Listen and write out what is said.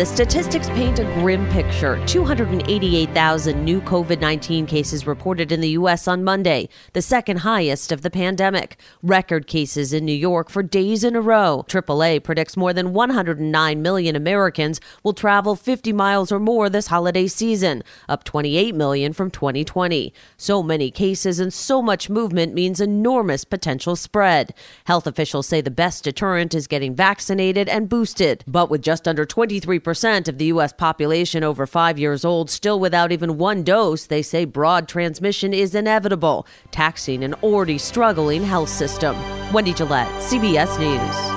The statistics paint a grim picture. 288,000 new COVID 19 cases reported in the U.S. on Monday, the second highest of the pandemic. Record cases in New York for days in a row. AAA predicts more than 109 million Americans will travel 50 miles or more this holiday season, up 28 million from 2020. So many cases and so much movement means enormous potential spread. Health officials say the best deterrent is getting vaccinated and boosted. But with just under 23% of the U.S. population over five years old still without even one dose, they say broad transmission is inevitable, taxing an already struggling health system. Wendy Gillette, CBS News.